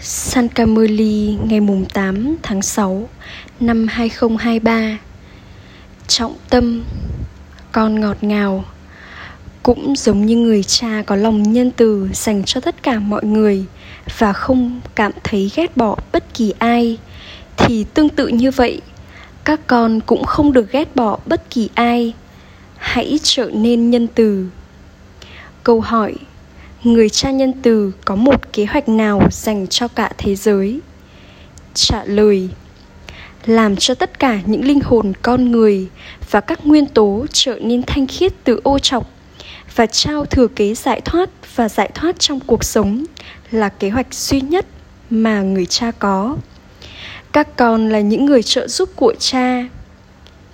San Camoli ngày mùng 8 tháng 6 năm 2023 Trọng tâm, Con ngọt ngào, Cũng giống như người cha có lòng nhân từ dành cho tất cả mọi người Và không cảm thấy ghét bỏ bất kỳ ai, Thì tương tự như vậy, Các con cũng không được ghét bỏ bất kỳ ai. Hãy trở nên nhân từ. Câu hỏi người cha nhân từ có một kế hoạch nào dành cho cả thế giới? Trả lời, làm cho tất cả những linh hồn con người và các nguyên tố trở nên thanh khiết từ ô trọc và trao thừa kế giải thoát và giải thoát trong cuộc sống là kế hoạch duy nhất mà người cha có. Các con là những người trợ giúp của cha.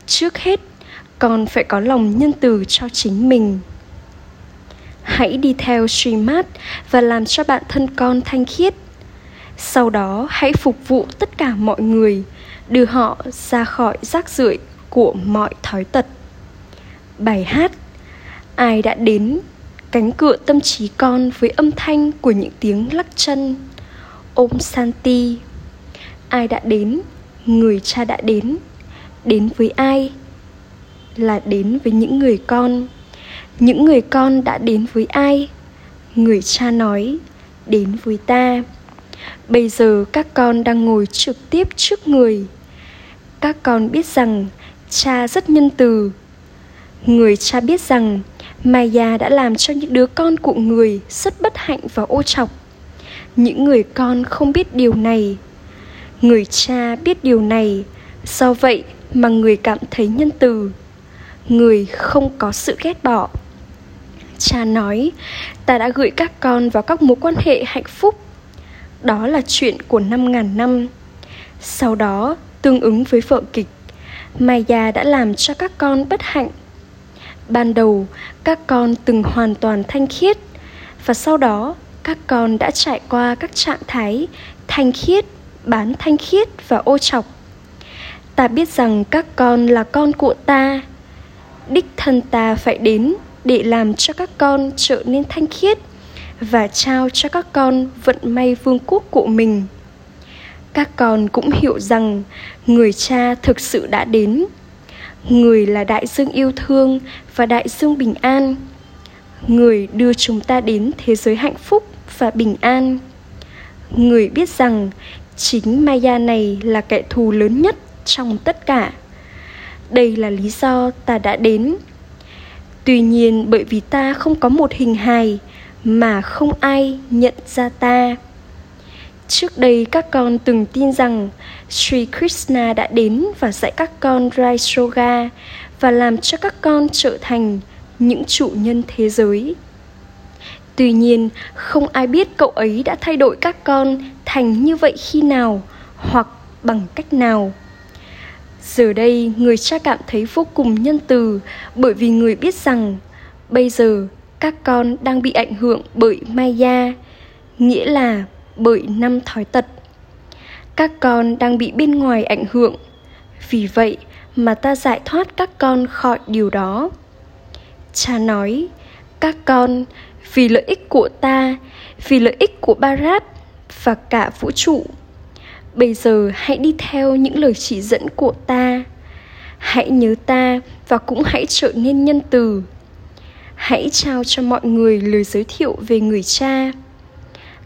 Trước hết, con phải có lòng nhân từ cho chính mình hãy đi theo Srimad và làm cho bạn thân con thanh khiết. Sau đó hãy phục vụ tất cả mọi người, đưa họ ra khỏi rác rưởi của mọi thói tật. Bài hát Ai đã đến? Cánh cửa tâm trí con với âm thanh của những tiếng lắc chân. Ôm santi ai đã đến? Người cha đã đến. Đến với ai? Là đến với những người con những người con đã đến với ai? Người cha nói, đến với ta. Bây giờ các con đang ngồi trực tiếp trước người. Các con biết rằng cha rất nhân từ. Người cha biết rằng maya đã làm cho những đứa con của người rất bất hạnh và ô trọc những người con không biết điều này. Người cha biết điều này. Do vậy mà người cảm thấy nhân từ. Người không có sự ghét bỏ cha nói, ta đã gửi các con vào các mối quan hệ hạnh phúc. Đó là chuyện của năm ngàn năm. Sau đó, tương ứng với vợ kịch, maya đã làm cho các con bất hạnh. Ban đầu, các con từng hoàn toàn thanh khiết, và sau đó, các con đã trải qua các trạng thái thanh khiết, bán thanh khiết và ô chọc. ta biết rằng các con là con của ta, đích thân ta phải đến để làm cho các con trở nên thanh khiết và trao cho các con vận may vương quốc của mình. Các con cũng hiểu rằng người cha thực sự đã đến. Người là đại dương yêu thương và đại dương bình an. Người đưa chúng ta đến thế giới hạnh phúc và bình an. Người biết rằng chính maya này là kẻ thù lớn nhất trong tất cả. Đây là lý do ta đã đến tuy nhiên bởi vì ta không có một hình hài mà không ai nhận ra ta trước đây các con từng tin rằng Sri Krishna đã đến và dạy các con Rai Yoga và làm cho các con trở thành những chủ nhân thế giới. Tuy nhiên, không ai biết cậu ấy đã thay đổi các con thành như vậy khi nào hoặc bằng cách nào. Giờ đây, người cha cảm thấy vô cùng nhân từ bởi vì người biết rằng bây giờ các con đang bị ảnh hưởng bởi Maya, nghĩa là bởi năm thói tật. Các con đang bị bên ngoài ảnh hưởng, vì vậy mà ta giải thoát các con khỏi điều đó. Cha nói, các con, vì lợi ích của ta, vì lợi ích của Barat và cả vũ trụ bây giờ hãy đi theo những lời chỉ dẫn của ta. Hãy nhớ ta và cũng hãy trở nên nhân từ. Hãy trao cho mọi người lời giới thiệu về người cha.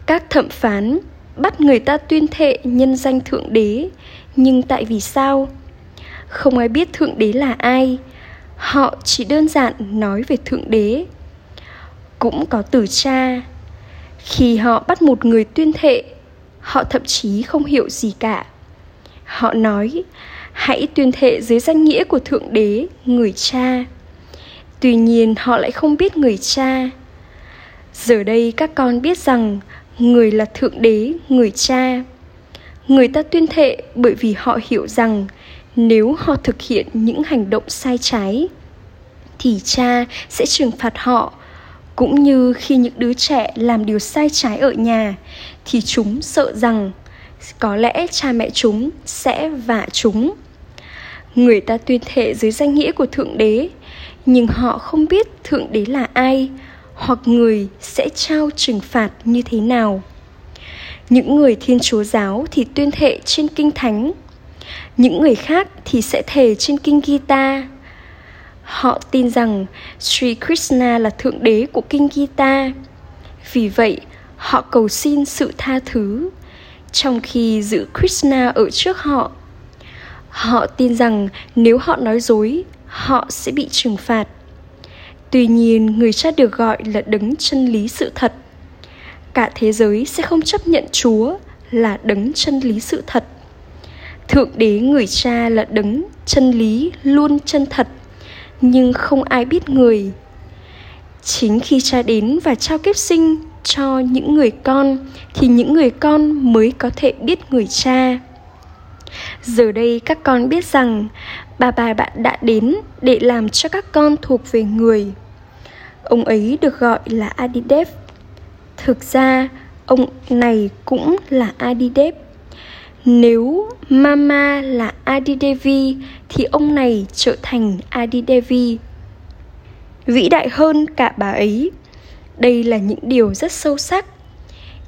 Các thẩm phán bắt người ta tuyên thệ nhân danh thượng đế, nhưng tại vì sao? Không ai biết thượng đế là ai. Họ chỉ đơn giản nói về thượng đế. Cũng có từ cha. Khi họ bắt một người tuyên thệ họ thậm chí không hiểu gì cả. Họ nói, hãy tuyên thệ dưới danh nghĩa của thượng đế, người cha. Tuy nhiên, họ lại không biết người cha. Giờ đây các con biết rằng người là thượng đế, người cha. Người ta tuyên thệ bởi vì họ hiểu rằng nếu họ thực hiện những hành động sai trái, thì cha sẽ trừng phạt họ, cũng như khi những đứa trẻ làm điều sai trái ở nhà thì chúng sợ rằng có lẽ cha mẹ chúng sẽ vả chúng. Người ta tuyên thệ dưới danh nghĩa của thượng đế, nhưng họ không biết thượng đế là ai, hoặc người sẽ trao trừng phạt như thế nào. Những người thiên chúa giáo thì tuyên thệ trên kinh thánh, những người khác thì sẽ thề trên kinh gita. Họ tin rằng sri krishna là thượng đế của kinh gita. Vì vậy họ cầu xin sự tha thứ, trong khi giữ krishna ở trước họ. Họ tin rằng nếu họ nói dối, họ sẽ bị trừng phạt. Tuy nhiên, người cha được gọi là đấng chân lý sự thật. Cả thế giới sẽ không chấp nhận chúa là đấng chân lý sự thật. Thượng đế người cha là đấng chân lý luôn chân thật, nhưng không ai biết người. Chính khi cha đến và trao kiếp sinh cho những người con, thì những người con mới có thể biết người cha. Giờ đây các con biết rằng bà bà bạn đã đến để làm cho các con thuộc về người. Ông ấy được gọi là adidev thực ra, ông này cũng là adidev nếu mama là adidevi, thì ông này trở thành adidevi. Vĩ đại hơn cả bà ấy đây là những điều rất sâu sắc.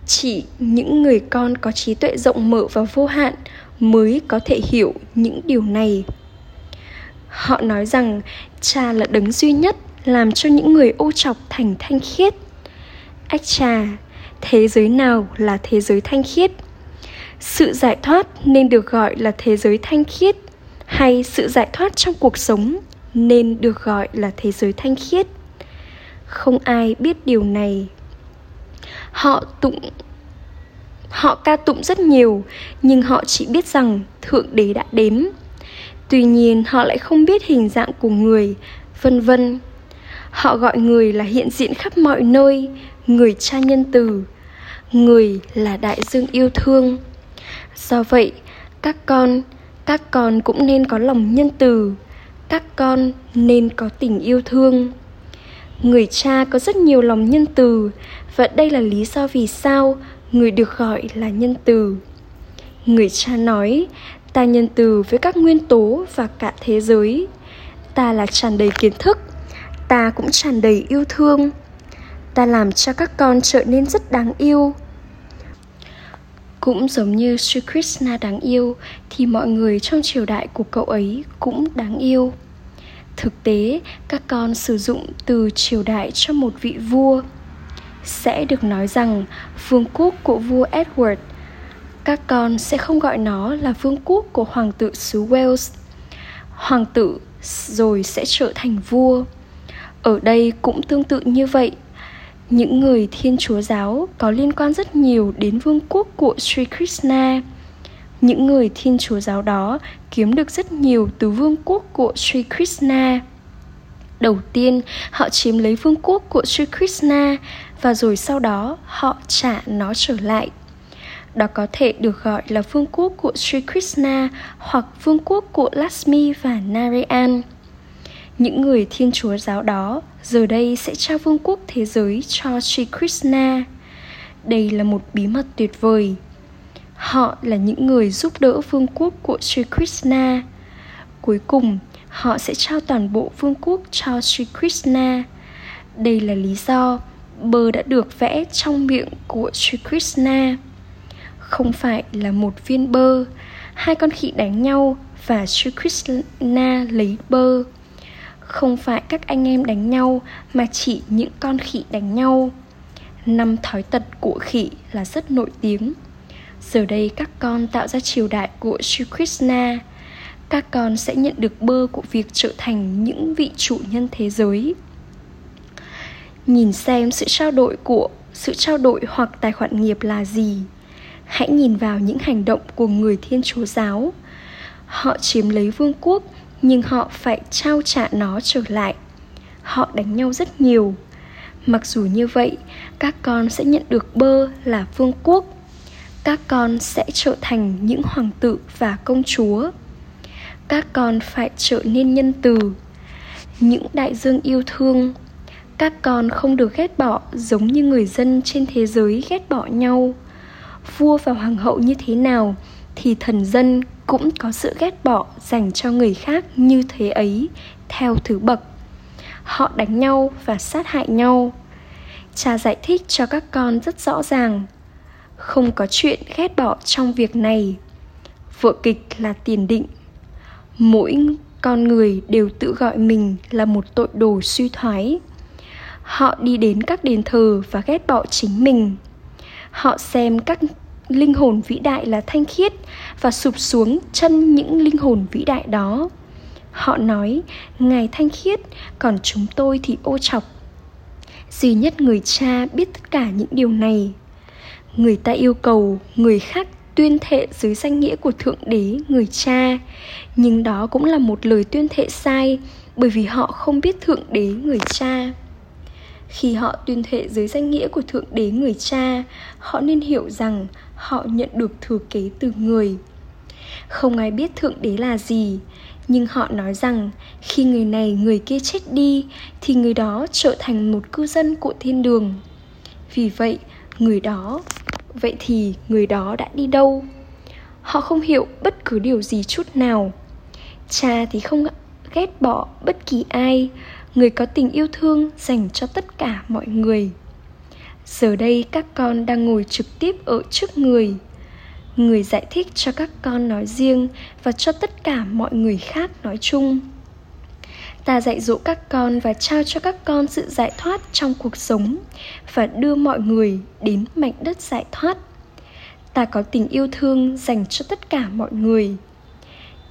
Chỉ những người con có trí tuệ rộng mở và vô hạn mới có thể hiểu những điều này. Họ nói rằng cha là đấng duy nhất làm cho những người ô trọc thành thanh khiết. Ách trà thế giới nào là thế giới thanh khiết? Sự giải thoát nên được gọi là thế giới thanh khiết, hay sự giải thoát trong cuộc sống nên được gọi là thế giới thanh khiết? Không ai biết điều này. Họ tụng, họ ca tụng rất nhiều, nhưng họ chỉ biết rằng thượng đế đã đến. Tuy nhiên, họ lại không biết hình dạng của người, vân vân. Họ gọi người là hiện diện khắp mọi nơi, người cha nhân từ, người là đại dương yêu thương. Do vậy, các con các con cũng nên có lòng nhân từ, các con nên có tình yêu thương người cha có rất nhiều lòng nhân từ, và đây là lý do vì sao người được gọi là nhân từ. Người cha nói, ta nhân từ với các nguyên tố và cả thế giới. Ta là tràn đầy kiến thức, ta cũng tràn đầy yêu thương. Ta làm cho các con trở nên rất đáng yêu. Cũng giống như Sri Krishna đáng yêu, thì mọi người trong triều đại của cậu ấy cũng đáng yêu thực tế, các con sử dụng từ triều đại cho một vị vua. Sẽ được nói rằng, vương quốc của vua edward, các con sẽ không gọi nó là vương quốc của hoàng tử xứ wales. Hoàng tử rồi sẽ trở thành vua. Ở đây cũng tương tự như vậy. Những người thiên chúa giáo có liên quan rất nhiều đến vương quốc của sri krishna những người thiên chúa giáo đó kiếm được rất nhiều từ vương quốc của sri krishna đầu tiên, họ chiếm lấy vương quốc của sri krishna và rồi sau đó họ trả nó trở lại đó có thể được gọi là vương quốc của Sri Krishna hoặc vương quốc của Lakshmi và Narayan. Những người thiên chúa giáo đó giờ đây sẽ trao vương quốc thế giới cho Sri Krishna. Đây là một bí mật tuyệt vời. Họ là những người giúp đỡ vương quốc của Sri Krishna. Cuối cùng, họ sẽ trao toàn bộ vương quốc cho Sri Krishna. Đây là lý do bơ đã được vẽ trong miệng của Sri Krishna. Không phải là một viên bơ, hai con khỉ đánh nhau và Sri Krishna lấy bơ không phải các anh em đánh nhau mà chỉ những con khỉ đánh nhau năm thói tật của khỉ là rất nổi tiếng giờ đây các con tạo ra triều đại của Sri Krishna. Các con sẽ nhận được bơ của việc trở thành những vị chủ nhân thế giới. Nhìn xem sự trao đổi của, sự trao đổi hoặc tài khoản nghiệp là gì. Hãy nhìn vào những hành động của người thiên chúa giáo. Họ chiếm lấy vương quốc, nhưng họ phải trao trả nó trở lại. Họ đánh nhau rất nhiều. Mặc dù như vậy, các con sẽ nhận được bơ là vương quốc các con sẽ trở thành những hoàng tử và công chúa. Các con phải trở nên nhân từ, những đại dương yêu thương. Các con không được ghét bỏ giống như người dân trên thế giới ghét bỏ nhau. Vua và hoàng hậu như thế nào thì thần dân cũng có sự ghét bỏ dành cho người khác như thế ấy theo thứ bậc. Họ đánh nhau và sát hại nhau. Cha giải thích cho các con rất rõ ràng không có chuyện ghét bỏ trong việc này. Vở kịch là tiền định. Mỗi con người đều tự gọi mình là một tội đồ suy thoái. Họ đi đến các đền thờ và ghét bỏ chính mình. Họ xem các linh hồn vĩ đại là thanh khiết và sụp xuống chân những linh hồn vĩ đại đó. Họ nói, ngài thanh khiết, còn chúng tôi thì ô chọc. Duy nhất người cha biết tất cả những điều này người ta yêu cầu người khác tuyên thệ dưới danh nghĩa của thượng đế, người cha. Nhưng đó cũng là một lời tuyên thệ sai, bởi vì họ không biết thượng đế, người cha. Khi họ tuyên thệ dưới danh nghĩa của thượng đế, người cha, họ nên hiểu rằng họ nhận được thừa kế từ người. Không ai biết thượng đế là gì, nhưng họ nói rằng khi người này, người kia chết đi, thì người đó trở thành một cư dân của thiên đường. Vì vậy, người đó vậy thì người đó đã đi đâu? Họ không hiểu bất cứ điều gì chút nào. Cha thì không ghét bỏ bất kỳ ai. Người có tình yêu thương dành cho tất cả mọi người. Giờ đây các con đang ngồi trực tiếp ở trước người. Người giải thích cho các con nói riêng và cho tất cả mọi người khác nói chung ta dạy dỗ các con và trao cho các con sự giải thoát trong cuộc sống và đưa mọi người đến mảnh đất giải thoát. Ta có tình yêu thương dành cho tất cả mọi người.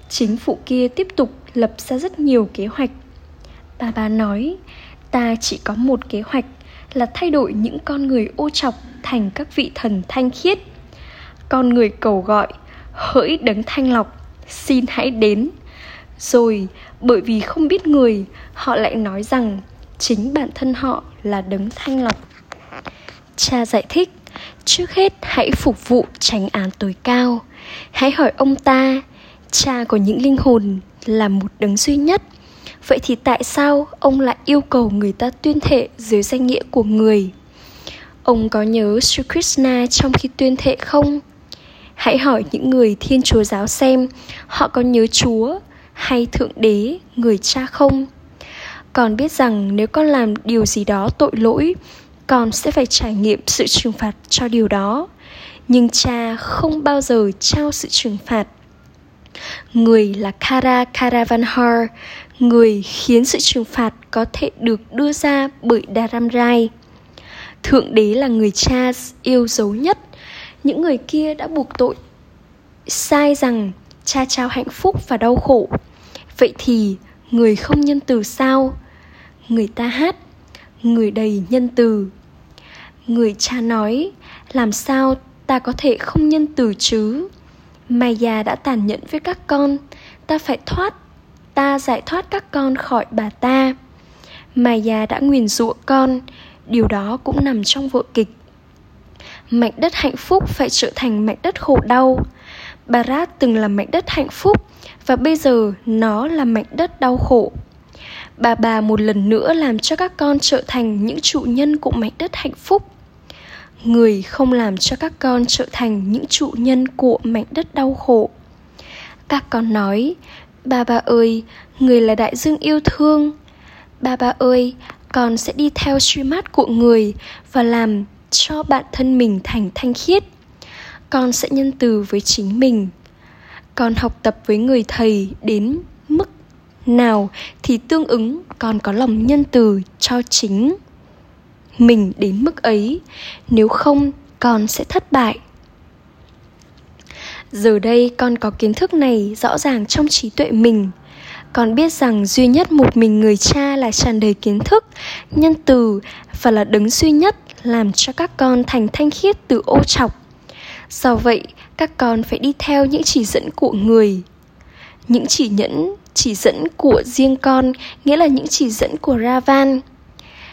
Chính phủ kia tiếp tục lập ra rất nhiều kế hoạch. Bà bà nói, ta chỉ có một kế hoạch là thay đổi những con người ô chọc thành các vị thần thanh khiết. Con người cầu gọi, hỡi đấng thanh lọc, xin hãy đến rồi, bởi vì không biết người, họ lại nói rằng chính bản thân họ là đấng thanh lọc. Cha giải thích, trước hết hãy phục vụ tránh án tối cao. Hãy hỏi ông ta, cha của những linh hồn là một đấng duy nhất. Vậy thì tại sao ông lại yêu cầu người ta tuyên thệ dưới danh nghĩa của người? Ông có nhớ Sri Krishna trong khi tuyên thệ không? Hãy hỏi những người thiên chúa giáo xem, họ có nhớ chúa hay thượng đế, người cha không con biết rằng nếu con làm điều gì đó tội lỗi, con sẽ phải trải nghiệm sự trừng phạt cho điều đó nhưng cha không bao giờ trao sự trừng phạt người là kara karavanhar, người khiến sự trừng phạt có thể được đưa ra bởi Dharamrai. Thượng đế là người cha yêu dấu nhất. Những người kia đã buộc tội, sai rằng cha trao hạnh phúc và đau khổ. Vậy thì người không nhân từ sao? Người ta hát, người đầy nhân từ. Người cha nói, làm sao ta có thể không nhân từ chứ? Maya đã tàn nhẫn với các con, ta phải thoát ta giải thoát các con khỏi bà ta Maya đã nguyền rủa con Điều đó cũng nằm trong vở kịch Mảnh đất hạnh phúc phải trở thành mảnh đất khổ đau Barat từng là mảnh đất hạnh phúc Và bây giờ nó là mảnh đất đau khổ Bà bà một lần nữa làm cho các con trở thành những chủ nhân của mảnh đất hạnh phúc Người không làm cho các con trở thành những chủ nhân của mảnh đất đau khổ Các con nói Bà bà ơi, người là đại dương yêu thương. Bà bà ơi, con sẽ đi theo suy mát của người và làm cho bản thân mình thành thanh khiết. Con sẽ nhân từ với chính mình. Con học tập với người thầy đến mức nào thì tương ứng con có lòng nhân từ cho chính mình đến mức ấy. Nếu không, con sẽ thất bại. Giờ đây con có kiến thức này rõ ràng trong trí tuệ mình. Con biết rằng duy nhất một mình người cha là tràn đầy kiến thức, nhân từ và là đứng duy nhất làm cho các con thành thanh khiết từ ô trọc do vậy? Các con phải đi theo những chỉ dẫn của người. Những chỉ nhẫn, chỉ dẫn của riêng con, nghĩa là những chỉ dẫn của ravan.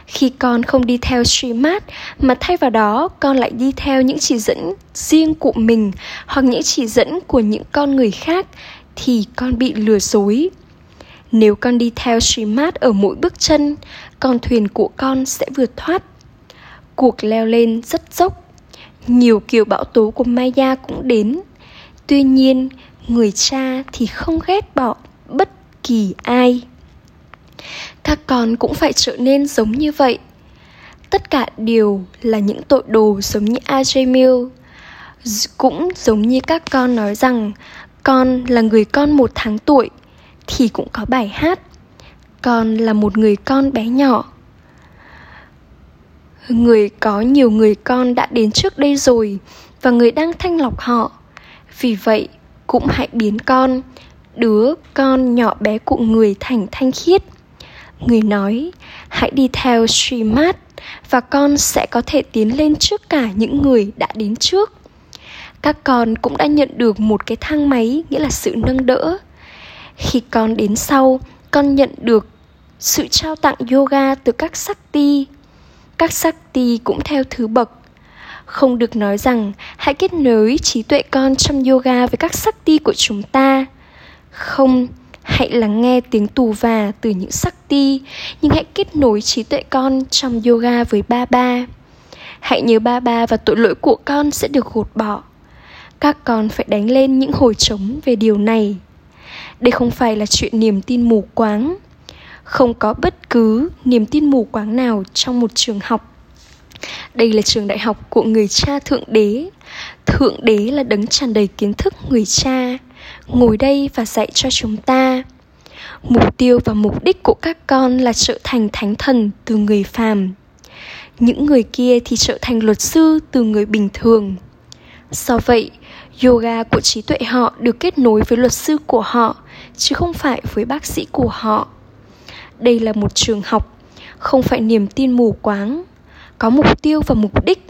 Khi con không đi theo Srimad, mà thay vào đó, con lại đi theo những chỉ dẫn riêng của mình, hoặc những chỉ dẫn của những con người khác, thì con bị lừa dối. Nếu con đi theo Srimad ở mỗi bước chân, con thuyền của con sẽ vượt thoát. Cuộc leo lên rất dốc nhiều kiều bão tố của maya cũng đến. Tuy nhiên, người cha thì không ghét bỏ bất kỳ ai. Các con cũng phải trở nên giống như vậy. Tất cả đều là những tội đồ giống như AJ Mill cũng giống như các con nói rằng, con là người con một tháng tuổi, thì cũng có bài hát. Con là một người con bé nhỏ người có nhiều người con đã đến trước đây rồi, và người đang thanh lọc họ. Vì vậy, cũng hãy biến con, đứa con nhỏ bé của người thành thanh khiết. Người nói, hãy đi theo streamat và con sẽ có thể tiến lên trước cả những người đã đến trước. Các con cũng đã nhận được một cái thang máy, nghĩa là sự nâng đỡ. Khi con đến sau, con nhận được sự trao tặng yoga từ các sakti các sakti cũng theo thứ bậc. Không được nói rằng, hãy kết nối trí tuệ con trong yoga với các sakti của chúng ta. Không, hãy lắng nghe tiếng tù và từ những sakti nhưng hãy kết nối trí tuệ con trong yoga với ba ba. Hãy nhớ ba ba và tội lỗi của con sẽ được gột bỏ. Các con phải đánh lên những hồi trống về điều này. Đây không phải là chuyện niềm tin mù quáng không có bất cứ niềm tin mù quáng nào trong một trường học. Đây là trường đại học của người cha thượng đế. Thượng đế là đấng tràn đầy kiến thức người cha. Ngồi đây và dạy cho chúng ta. Mục tiêu và mục đích của các con là trở thành thánh thần từ người phàm. Những người kia thì trở thành luật sư từ người bình thường. Do vậy, yoga của trí tuệ họ được kết nối với luật sư của họ, chứ không phải với bác sĩ của họ đây là một trường học, không phải niềm tin mù quáng, có mục tiêu và mục đích.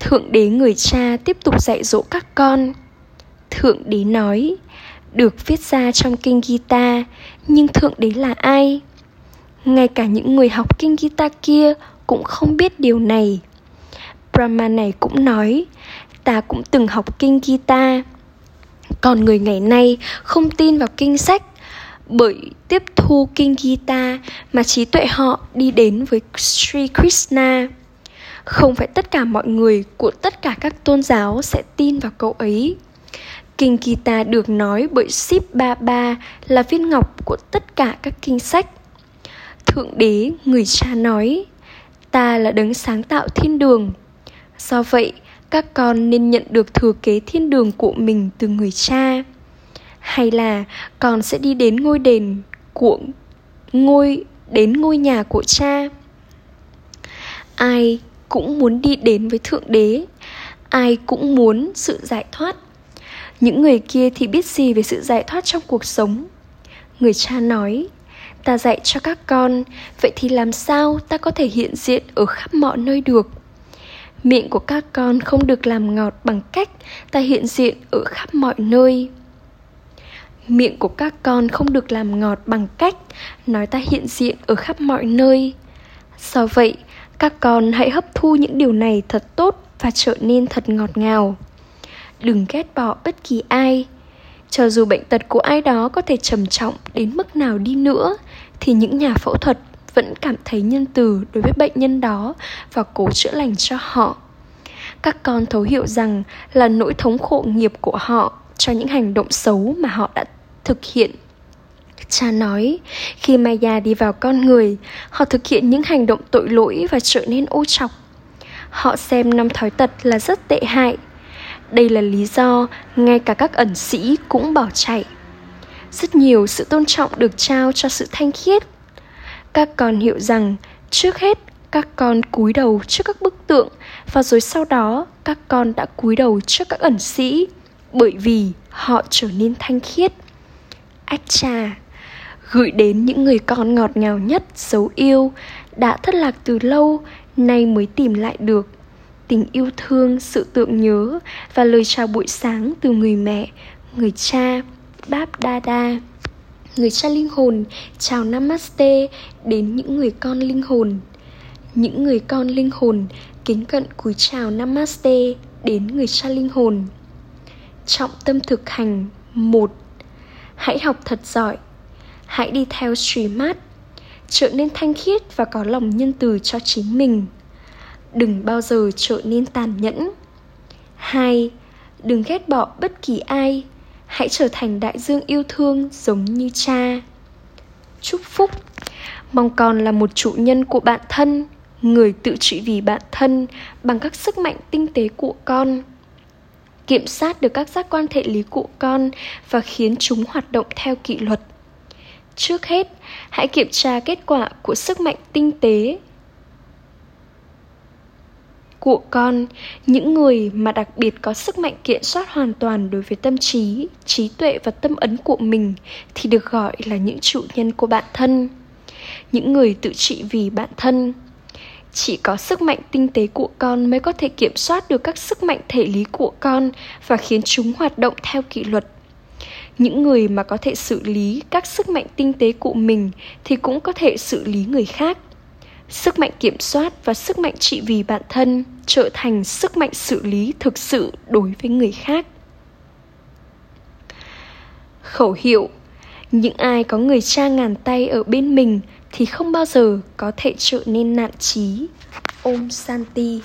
Thượng đế người cha tiếp tục dạy dỗ các con. Thượng đế nói, được viết ra trong kinh gita, nhưng thượng đế là ai? Ngay cả những người học kinh gita kia cũng không biết điều này. Brahma này cũng nói, ta cũng từng học kinh gita. Còn người ngày nay không tin vào kinh sách bởi tiếp thu kinh Gita mà trí tuệ họ đi đến với Sri Krishna. Không phải tất cả mọi người của tất cả các tôn giáo sẽ tin vào câu ấy. Kinh Gita được nói bởi Sip Baba là viên ngọc của tất cả các kinh sách. Thượng đế, người cha nói, ta là đấng sáng tạo thiên đường. Do vậy, các con nên nhận được thừa kế thiên đường của mình từ người cha hay là con sẽ đi đến ngôi đền của ngôi, đến ngôi nhà của cha? Ai cũng muốn đi đến với thượng đế, ai cũng muốn sự giải thoát. Những người kia thì biết gì về sự giải thoát trong cuộc sống? Người cha nói, ta dạy cho các con, vậy thì làm sao ta có thể hiện diện ở khắp mọi nơi được? Miệng của các con không được làm ngọt bằng cách ta hiện diện ở khắp mọi nơi miệng của các con không được làm ngọt bằng cách nói ta hiện diện ở khắp mọi nơi. Do vậy, các con hãy hấp thu những điều này thật tốt và trở nên thật ngọt ngào. Đừng ghét bỏ bất kỳ ai. Cho dù bệnh tật của ai đó có thể trầm trọng đến mức nào đi nữa, thì những nhà phẫu thuật vẫn cảm thấy nhân từ đối với bệnh nhân đó và cố chữa lành cho họ. Các con thấu hiểu rằng là nỗi thống khổ nghiệp của họ cho những hành động xấu mà họ đã thực hiện. Cha nói, khi maya đi vào con người, họ thực hiện những hành động tội lỗi và trở nên ô trọc họ xem năm thói tật là rất tệ hại. Đây là lý do ngay cả các ẩn sĩ cũng bỏ chạy. Rất nhiều sự tôn trọng được trao cho sự thanh khiết. Các con hiểu rằng trước hết, các con cúi đầu trước các bức tượng và rồi sau đó, các con đã cúi đầu trước các ẩn sĩ bởi vì họ trở nên thanh khiết ách trà gửi đến những người con ngọt ngào nhất dấu yêu, đã thất lạc từ lâu, nay mới tìm lại được. Tình yêu thương, sự tượng nhớ và lời chào buổi sáng từ người mẹ, người cha, báp đa đa. Người cha linh hồn, chào namaste đến những người con linh hồn. Những người con linh hồn kính cận cúi chào namaste đến người cha linh hồn. Trọng tâm thực hành, một hãy học thật giỏi. Hãy đi theo streamat trở nên thanh khiết và có lòng nhân từ cho chính mình. Đừng bao giờ trở nên tàn nhẫn. Hai, đừng ghét bỏ bất kỳ ai. Hãy trở thành đại dương yêu thương giống như cha. Chúc phúc. Mong con là một chủ nhân của bản thân, người tự trị vì bản thân bằng các sức mạnh tinh tế của con kiểm soát được các giác quan thể lý của con và khiến chúng hoạt động theo kỷ luật. Trước hết, hãy kiểm tra kết quả của sức mạnh tinh tế của con, những người mà đặc biệt có sức mạnh kiểm soát hoàn toàn đối với tâm trí trí tuệ và tâm ấn của mình thì được gọi là những chủ nhân của bản thân. Những người tự trị vì bản thân chỉ có sức mạnh tinh tế của con mới có thể kiểm soát được các sức mạnh thể lý của con và khiến chúng hoạt động theo kỷ luật. Những người mà có thể xử lý các sức mạnh tinh tế của mình thì cũng có thể xử lý người khác. Sức mạnh kiểm soát và sức mạnh trị vì bản thân trở thành sức mạnh xử lý thực sự đối với người khác. Khẩu hiệu, những ai có người cha ngàn tay ở bên mình thì không bao giờ có thể trở nên nạn trí ôm santi